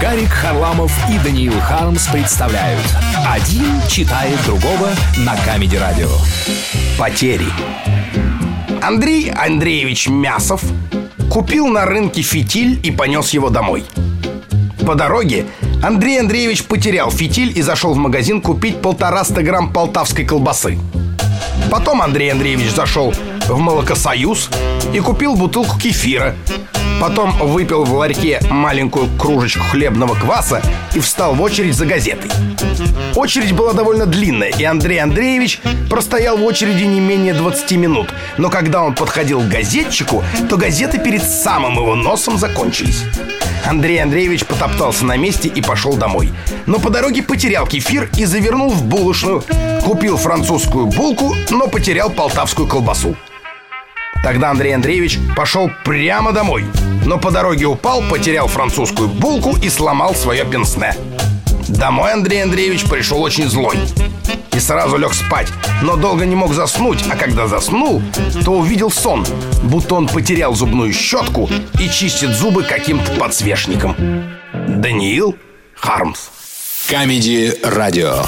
Гарик Харламов и Даниил Хармс представляют Один читает другого на Comedy Радио Потери Андрей Андреевич Мясов купил на рынке фитиль и понес его домой. По дороге Андрей Андреевич потерял фитиль и зашел в магазин купить полтораста грамм полтавской колбасы. Потом Андрей Андреевич зашел в Молокосоюз и купил бутылку кефира. Потом выпил в ларьке маленькую кружечку хлебного кваса и встал в очередь за газетой. Очередь была довольно длинная, и Андрей Андреевич простоял в очереди не менее 20 минут. Но когда он подходил к газетчику, то газеты перед самым его носом закончились. Андрей Андреевич потоптался на месте и пошел домой. Но по дороге потерял кефир и завернул в булочную. Купил французскую булку, но потерял полтавскую колбасу. Тогда Андрей Андреевич пошел прямо домой Но по дороге упал, потерял французскую булку и сломал свое пенсне. Домой Андрей Андреевич пришел очень злой И сразу лег спать Но долго не мог заснуть А когда заснул, то увидел сон Будто он потерял зубную щетку И чистит зубы каким-то подсвечником. Даниил Хармс. Камеди Радио